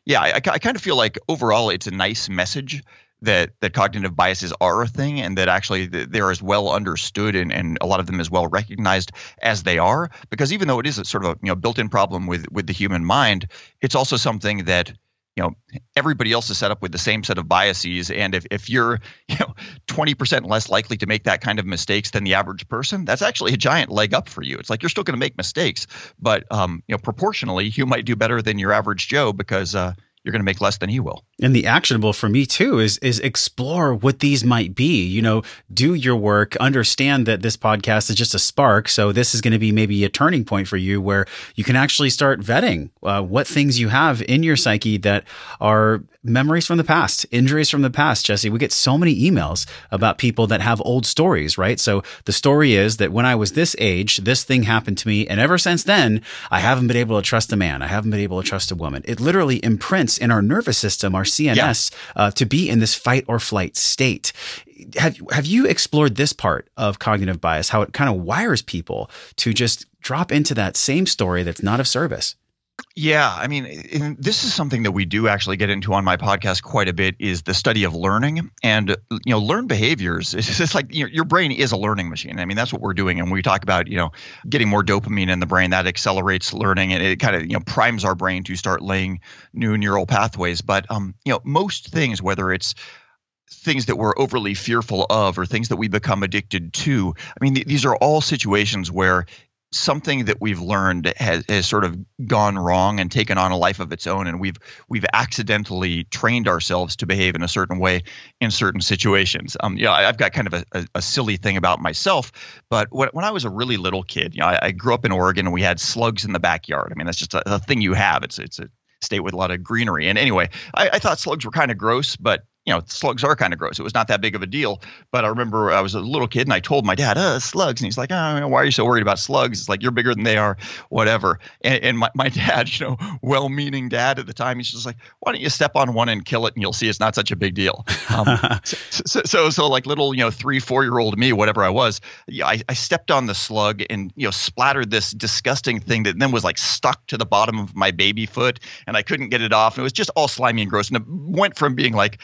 yeah I, I kind of feel like overall it's a nice message that that cognitive biases are a thing and that actually they're as well understood and, and a lot of them as well recognized as they are. Because even though it is a sort of a you know built-in problem with with the human mind it's also something that you know everybody else is set up with the same set of biases. And if, if you're you know 20% less likely to make that kind of mistakes than the average person that's actually a giant leg up for you. It's like you're still going to make mistakes. But um, you know proportionally you might do better than your average joe because uh, you're going to make less than he will. And the actionable for me too is is explore what these might be. You know, do your work, understand that this podcast is just a spark. So this is going to be maybe a turning point for you where you can actually start vetting uh, what things you have in your psyche that are memories from the past, injuries from the past, Jesse. We get so many emails about people that have old stories, right? So the story is that when I was this age, this thing happened to me. And ever since then, I haven't been able to trust a man. I haven't been able to trust a woman. It literally imprints in our nervous system, our CNS, yeah. uh, to be in this fight or flight state. Have, have you explored this part of cognitive bias, how it kind of wires people to just drop into that same story that's not of service? Yeah, I mean, this is something that we do actually get into on my podcast quite a bit is the study of learning and you know learn behaviors. It's just like you know, your brain is a learning machine. I mean, that's what we're doing, and we talk about you know getting more dopamine in the brain that accelerates learning and it kind of you know primes our brain to start laying new neural pathways. But um, you know, most things, whether it's things that we're overly fearful of or things that we become addicted to. I mean, th- these are all situations where something that we've learned has, has sort of gone wrong and taken on a life of its own and we've we've accidentally trained ourselves to behave in a certain way in certain situations. Um yeah i've got kind of a, a, a silly thing about myself but when, when i was a really little kid you know I, I, grew up in oregon and we had slugs in the backyard. I mean that's just a, a thing you have. It's it's a state with a lot of greenery. And anyway i, I thought slugs were kind of gross but you know, slugs are kind of gross. It was not that big of a deal. But I remember I was a little kid and I told my dad, uh, slugs. And he's like, oh, why are you so worried about slugs? It's like, you're bigger than they are, whatever. And, and my, my dad, you know, well meaning dad at the time, he's just like, why don't you step on one and kill it and you'll see it's not such a big deal. Um, so, so, so, so, like little, you know, three, four year old me, whatever I was, yeah, I, I stepped on the slug and, you know, splattered this disgusting thing that then was like stuck to the bottom of my baby foot and I couldn't get it off. It was just all slimy and gross. And it went from being like,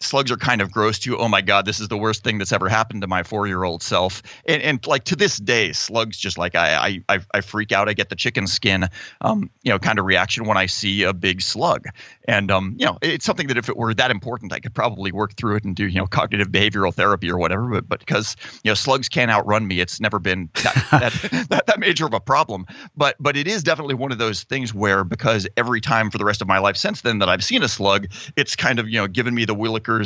slugs are kind of gross to you. Oh my God, this is the worst thing that's ever happened to my four year old self. And, and like to this day, slugs just like I, I, I freak out. I get the chicken skin, um, you know, kind of reaction when I see a big slug. And, um, you know, it's something that if it were that important, I could probably work through it and do, you know, cognitive behavioral therapy or whatever. But, but because, you know, slugs can't outrun me, it's never been that, that, that, that major of a problem. But, but it is definitely one of those things where because every time for the rest of my life since then that I've seen a slug, it's kind of, you know, given me the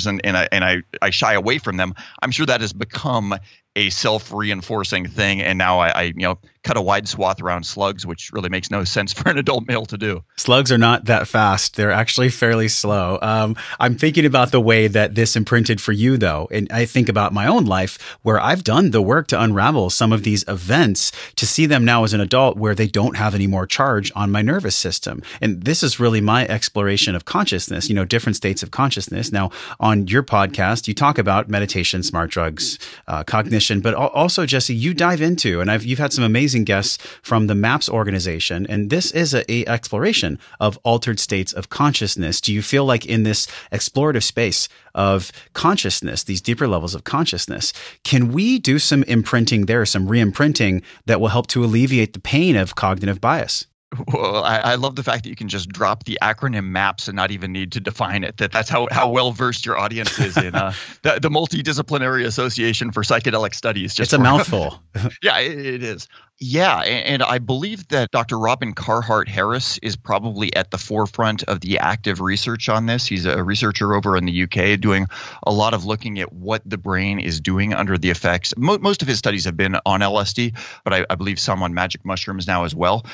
and, and I, and I, I shy away from them. I'm sure that has become a self-reinforcing thing and now I, I, you know cut a wide swath around slugs which really makes no sense for an adult male to do. Slugs are not that fast. They're actually fairly slow. Um, i'm thinking about the way that this imprinted for you though and i think about my own life where i've done the work to unravel some of these events to see them now as an adult where they don't have any more charge on my nervous system. And this is really my exploration of consciousness you know different states of consciousness. Now on your podcast you talk about meditation smart drugs uh, cognition but also Jesse, you dive into, and I've, you've had some amazing guests from the MAPS organization, and this is a, a exploration of altered states of consciousness. Do you feel like in this explorative space of consciousness, these deeper levels of consciousness, can we do some imprinting there, some re-imprinting that will help to alleviate the pain of cognitive bias? Well, I, I, love the fact that you can just drop the acronym MAPS and not even need to define it. That that's how, how well versed your audience is in uh, the, the Multidisciplinary Association for Psychedelic Studies. Just it's a for, mouthful. yeah, it, it is. Yeah, and, and I believe that Dr. Robin Carhart Harris is probably at the forefront of the active research on this. He's a researcher over in the UK doing a lot of looking at what the brain is doing under the effects. Mo- most of his studies have been on LSD, but I, I believe some on magic mushrooms now as well.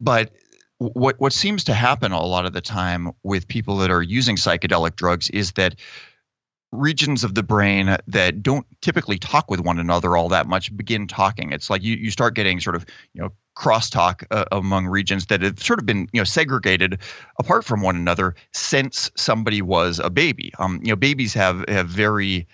But what what seems to happen a lot of the time with people that are using psychedelic drugs is that regions of the brain that don't typically talk with one another all that much begin talking. It's like you, you start getting sort of, you know, crosstalk uh, among regions that have sort of been you know segregated apart from one another since somebody was a baby. Um, you know, babies have have very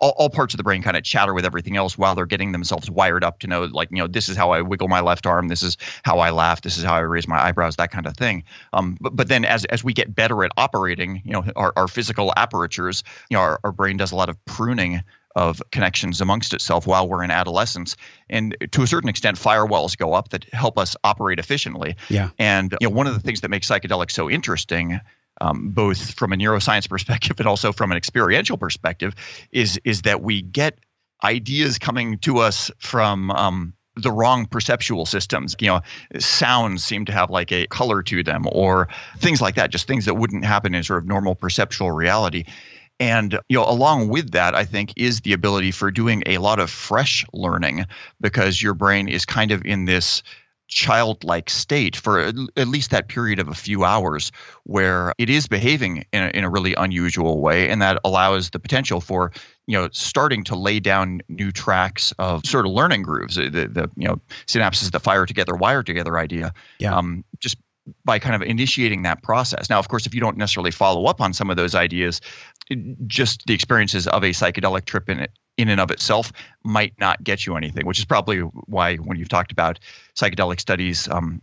all, all parts of the brain kind of chatter with everything else while they're getting themselves wired up to know like you know this is how I wiggle my left arm, this is how I laugh, this is how I raise my eyebrows, that kind of thing. Um, but but then as as we get better at operating, you know, our, our physical apertures, you know, our, our brain does a lot of pruning of connections amongst itself while we're in adolescence. And to a certain extent, firewalls go up that help us operate efficiently. Yeah. And you know, one of the things that makes psychedelics so interesting, um, both from a neuroscience perspective and also from an experiential perspective, is is that we get ideas coming to us from um, the wrong perceptual systems. You know, sounds seem to have like a color to them, or things like that. Just things that wouldn't happen in sort of normal perceptual reality. And you know, along with that, I think is the ability for doing a lot of fresh learning because your brain is kind of in this childlike state for at least that period of a few hours where it is behaving in a, in a really unusual way and that allows the potential for you know starting to lay down new tracks of sort of learning grooves the, the you know synapses that fire together wire together idea yeah. um, just by kind of initiating that process. Now, of course, if you don't necessarily follow up on some of those ideas, just the experiences of a psychedelic trip in it in and of itself might not get you anything, which is probably why when you've talked about psychedelic studies um,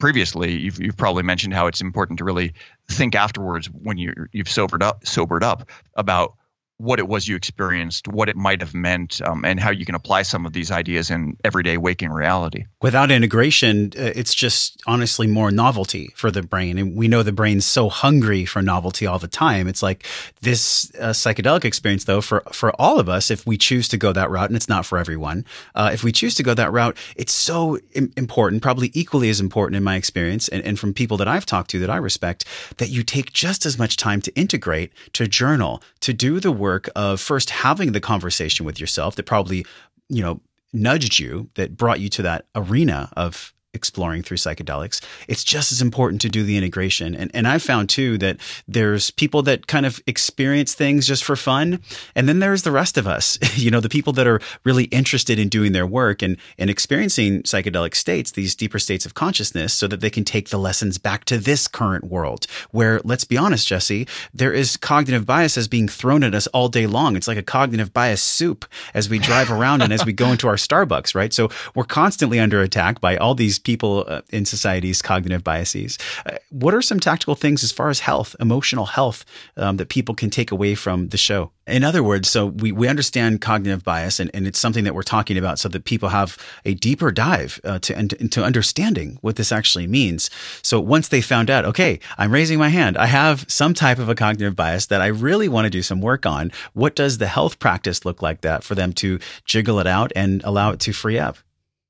previously, you've, you've probably mentioned how it's important to really think afterwards when you you've sobered up sobered up about what it was you experienced, what it might have meant, um, and how you can apply some of these ideas in everyday waking reality. Without integration, uh, it's just honestly more novelty for the brain. And we know the brain's so hungry for novelty all the time. It's like this uh, psychedelic experience, though, for, for all of us, if we choose to go that route, and it's not for everyone, uh, if we choose to go that route, it's so Im- important, probably equally as important in my experience, and, and from people that I've talked to that I respect, that you take just as much time to integrate, to journal, to do the work work of first having the conversation with yourself that probably, you know, nudged you, that brought you to that arena of exploring through psychedelics, it's just as important to do the integration. And, and I've found too that there's people that kind of experience things just for fun. And then there's the rest of us, you know, the people that are really interested in doing their work and, and experiencing psychedelic states, these deeper states of consciousness so that they can take the lessons back to this current world where, let's be honest, Jesse, there is cognitive bias as being thrown at us all day long. It's like a cognitive bias soup as we drive around and as we go into our Starbucks, right? So we're constantly under attack by all these people uh, in society's cognitive biases. Uh, what are some tactical things as far as health, emotional health, um, that people can take away from the show? In other words, so we, we understand cognitive bias, and, and it's something that we're talking about so that people have a deeper dive uh, to into understanding what this actually means. So once they found out, okay, I'm raising my hand, I have some type of a cognitive bias that I really want to do some work on. What does the health practice look like that for them to jiggle it out and allow it to free up?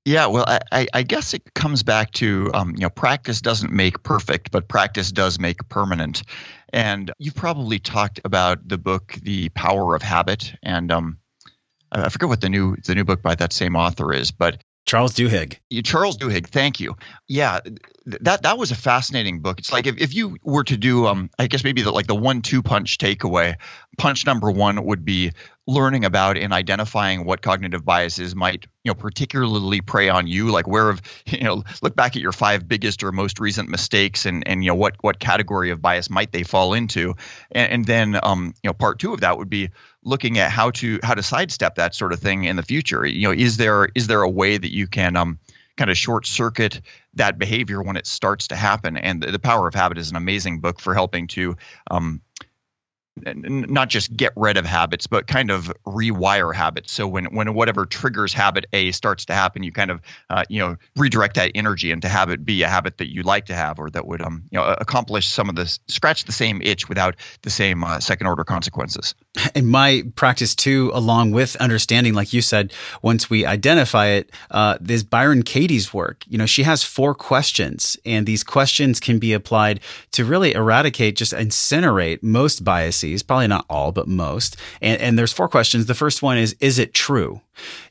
Yeah, well, I, I guess it comes back to um, you know practice doesn't make perfect, but practice does make permanent. And you've probably talked about the book The Power of Habit, and um, I forget what the new the new book by that same author is, but Charles Duhigg. Charles Duhigg, thank you. Yeah, that that was a fascinating book. It's like if, if you were to do, um, I guess maybe the, like the one-two punch takeaway. Punch number one would be learning about and identifying what cognitive biases might, you know, particularly prey on you. Like where of, you know, look back at your five biggest or most recent mistakes, and and you know what what category of bias might they fall into, and, and then um, you know, part two of that would be looking at how to how to sidestep that sort of thing in the future. You know, is there is there a way that you can um, kind of short circuit that behavior when it starts to happen? And the, the Power of Habit is an amazing book for helping to um, not just get rid of habits, but kind of rewire habits. So when when whatever triggers habit A starts to happen, you kind of uh, you know redirect that energy into habit B, a habit that you like to have or that would um you know accomplish some of this, scratch the same itch without the same uh, second order consequences. In my practice too, along with understanding, like you said, once we identify it, uh, Byron Katie's work. You know, she has four questions, and these questions can be applied to really eradicate, just incinerate most biases probably not all, but most. And, and there's four questions. The first one is, is it true?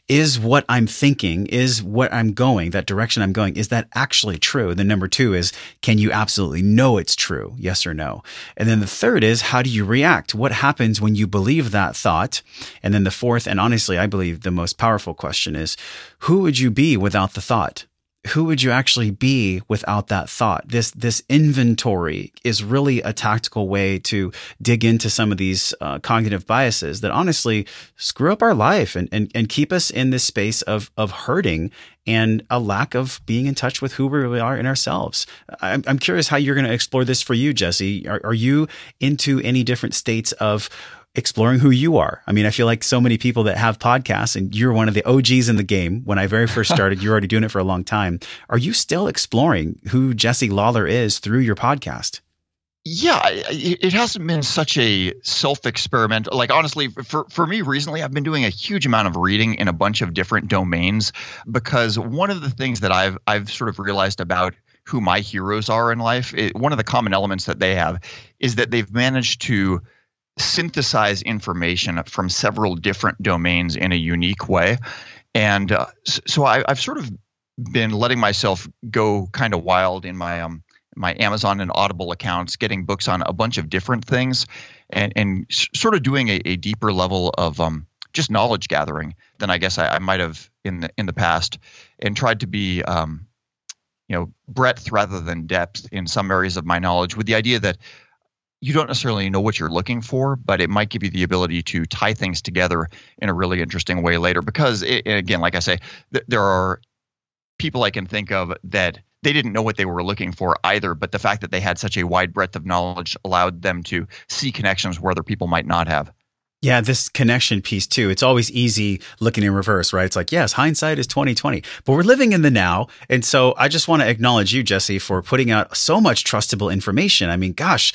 Is what I'm thinking, is what I'm going, that direction I'm going, is that actually true? Then number two is, can you absolutely know it's true? Yes or no? And then the third is, how do you react? What happens when you believe that thought? And then the fourth, and honestly, I believe the most powerful question is, who would you be without the thought? Who would you actually be without that thought? This this inventory is really a tactical way to dig into some of these uh, cognitive biases that honestly screw up our life and, and and keep us in this space of of hurting and a lack of being in touch with who we really are in ourselves. I'm, I'm curious how you're going to explore this for you, Jesse. Are, are you into any different states of exploring who you are. I mean, I feel like so many people that have podcasts and you're one of the OGs in the game. When I very first started, you're already doing it for a long time. Are you still exploring who Jesse Lawler is through your podcast? Yeah, it hasn't been such a self experiment. Like, honestly, for, for me recently, I've been doing a huge amount of reading in a bunch of different domains because one of the things that I've, I've sort of realized about who my heroes are in life, it, one of the common elements that they have is that they've managed to synthesize information from several different domains in a unique way. And uh, so I, have sort of been letting myself go kind of wild in my um my Amazon and Audible accounts, getting books on a bunch of different things, and and sort of doing a, a deeper level of um just knowledge gathering than I guess I, I might have in the in the past, and tried to be um you know breadth rather than depth in some areas of my knowledge with the idea that you don't necessarily know what you're looking for, but it might give you the ability to tie things together in a really interesting way later. Because it, again, like I say, th- there are people I can think of that they didn't know what they were looking for either, but the fact that they had such a wide breadth of knowledge allowed them to see connections where other people might not have. Yeah, this connection piece too. It's always easy looking in reverse, right? It's like, yes, hindsight is 2020, but we're living in the now. And so I just want to acknowledge you, Jesse, for putting out so much trustable information. I mean, gosh,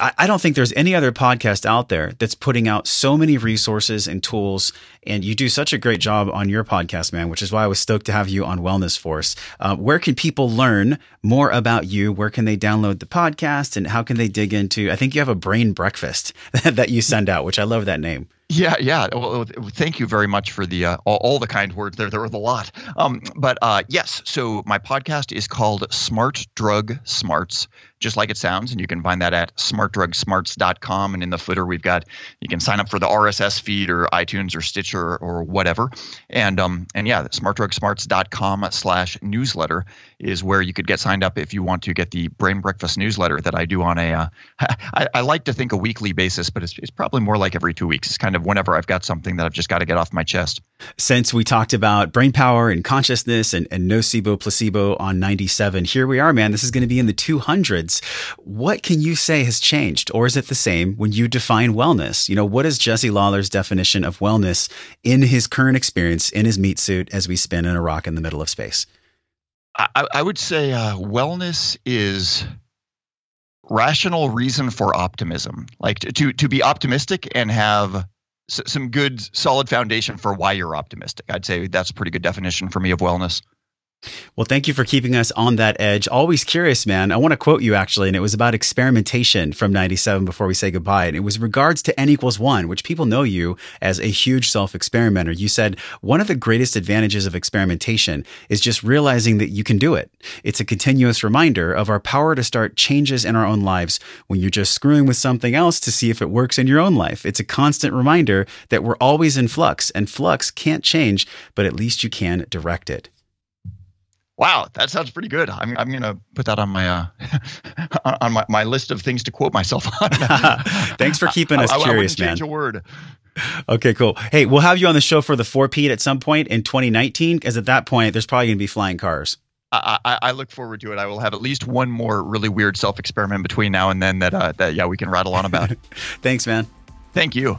I, I don't think there's any other podcast out there that's putting out so many resources and tools. And you do such a great job on your podcast, man, which is why I was stoked to have you on Wellness Force. Uh, where can people learn more about you? Where can they download the podcast and how can they dig into? I think you have a brain breakfast that you send out, which I love that name. Yeah, yeah. Well, thank you very much for the uh, all, all, the kind words there. There was a lot. Um, but uh, yes, so my podcast is called Smart Drug Smarts just like it sounds. And you can find that at smartdrugsmarts.com. And in the footer, we've got you can sign up for the RSS feed or iTunes or Stitcher or whatever. And um and yeah, smartdrugsmarts.com slash newsletter is where you could get signed up if you want to get the Brain Breakfast newsletter that I do on a. Uh, I, I like to think a weekly basis, but it's, it's probably more like every two weeks. It's kind of whenever I've got something that I've just got to get off my chest. Since we talked about brain power and consciousness and, and nocebo placebo on 97, here we are, man. This is going to be in the 200s. What can you say has changed? Or is it the same when you define wellness? You know, what is Jesse Lawler's definition of wellness in his current experience in his meat suit as we spin in a rock in the middle of space? I, I would say uh, wellness is rational reason for optimism. Like to, to be optimistic and have some good solid foundation for why you're optimistic. I'd say that's a pretty good definition for me of wellness. Well, thank you for keeping us on that edge. Always curious, man. I want to quote you actually, and it was about experimentation from 97 before we say goodbye. And it was regards to N equals one, which people know you as a huge self experimenter. You said one of the greatest advantages of experimentation is just realizing that you can do it. It's a continuous reminder of our power to start changes in our own lives when you're just screwing with something else to see if it works in your own life. It's a constant reminder that we're always in flux and flux can't change, but at least you can direct it. Wow, that sounds pretty good. I'm, I'm going to put that on my uh, on my, my list of things to quote myself on. Thanks for keeping us I, curious, I man. Change a word. Okay, cool. Hey, we'll have you on the show for the four peat at some point in 2019, because at that point, there's probably going to be flying cars. I, I, I, look forward to it. I will have at least one more really weird self experiment between now and then that uh, that yeah we can rattle on about. Thanks, man. Thank you.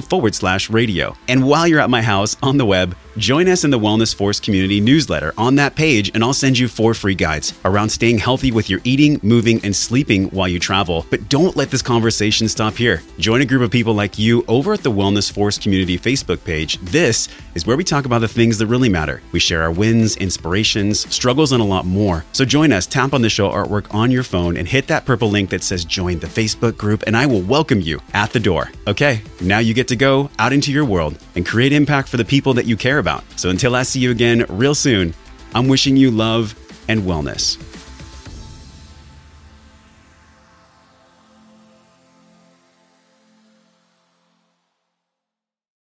forward slash radio. And while you're at my house on the web, Join us in the Wellness Force community newsletter on that page, and I'll send you four free guides around staying healthy with your eating, moving, and sleeping while you travel. But don't let this conversation stop here. Join a group of people like you over at the Wellness Force community Facebook page. This is where we talk about the things that really matter. We share our wins, inspirations, struggles, and a lot more. So join us, tap on the show artwork on your phone, and hit that purple link that says join the Facebook group, and I will welcome you at the door. Okay, now you get to go out into your world and create impact for the people that you care about. So until I see you again real soon, I'm wishing you love and wellness.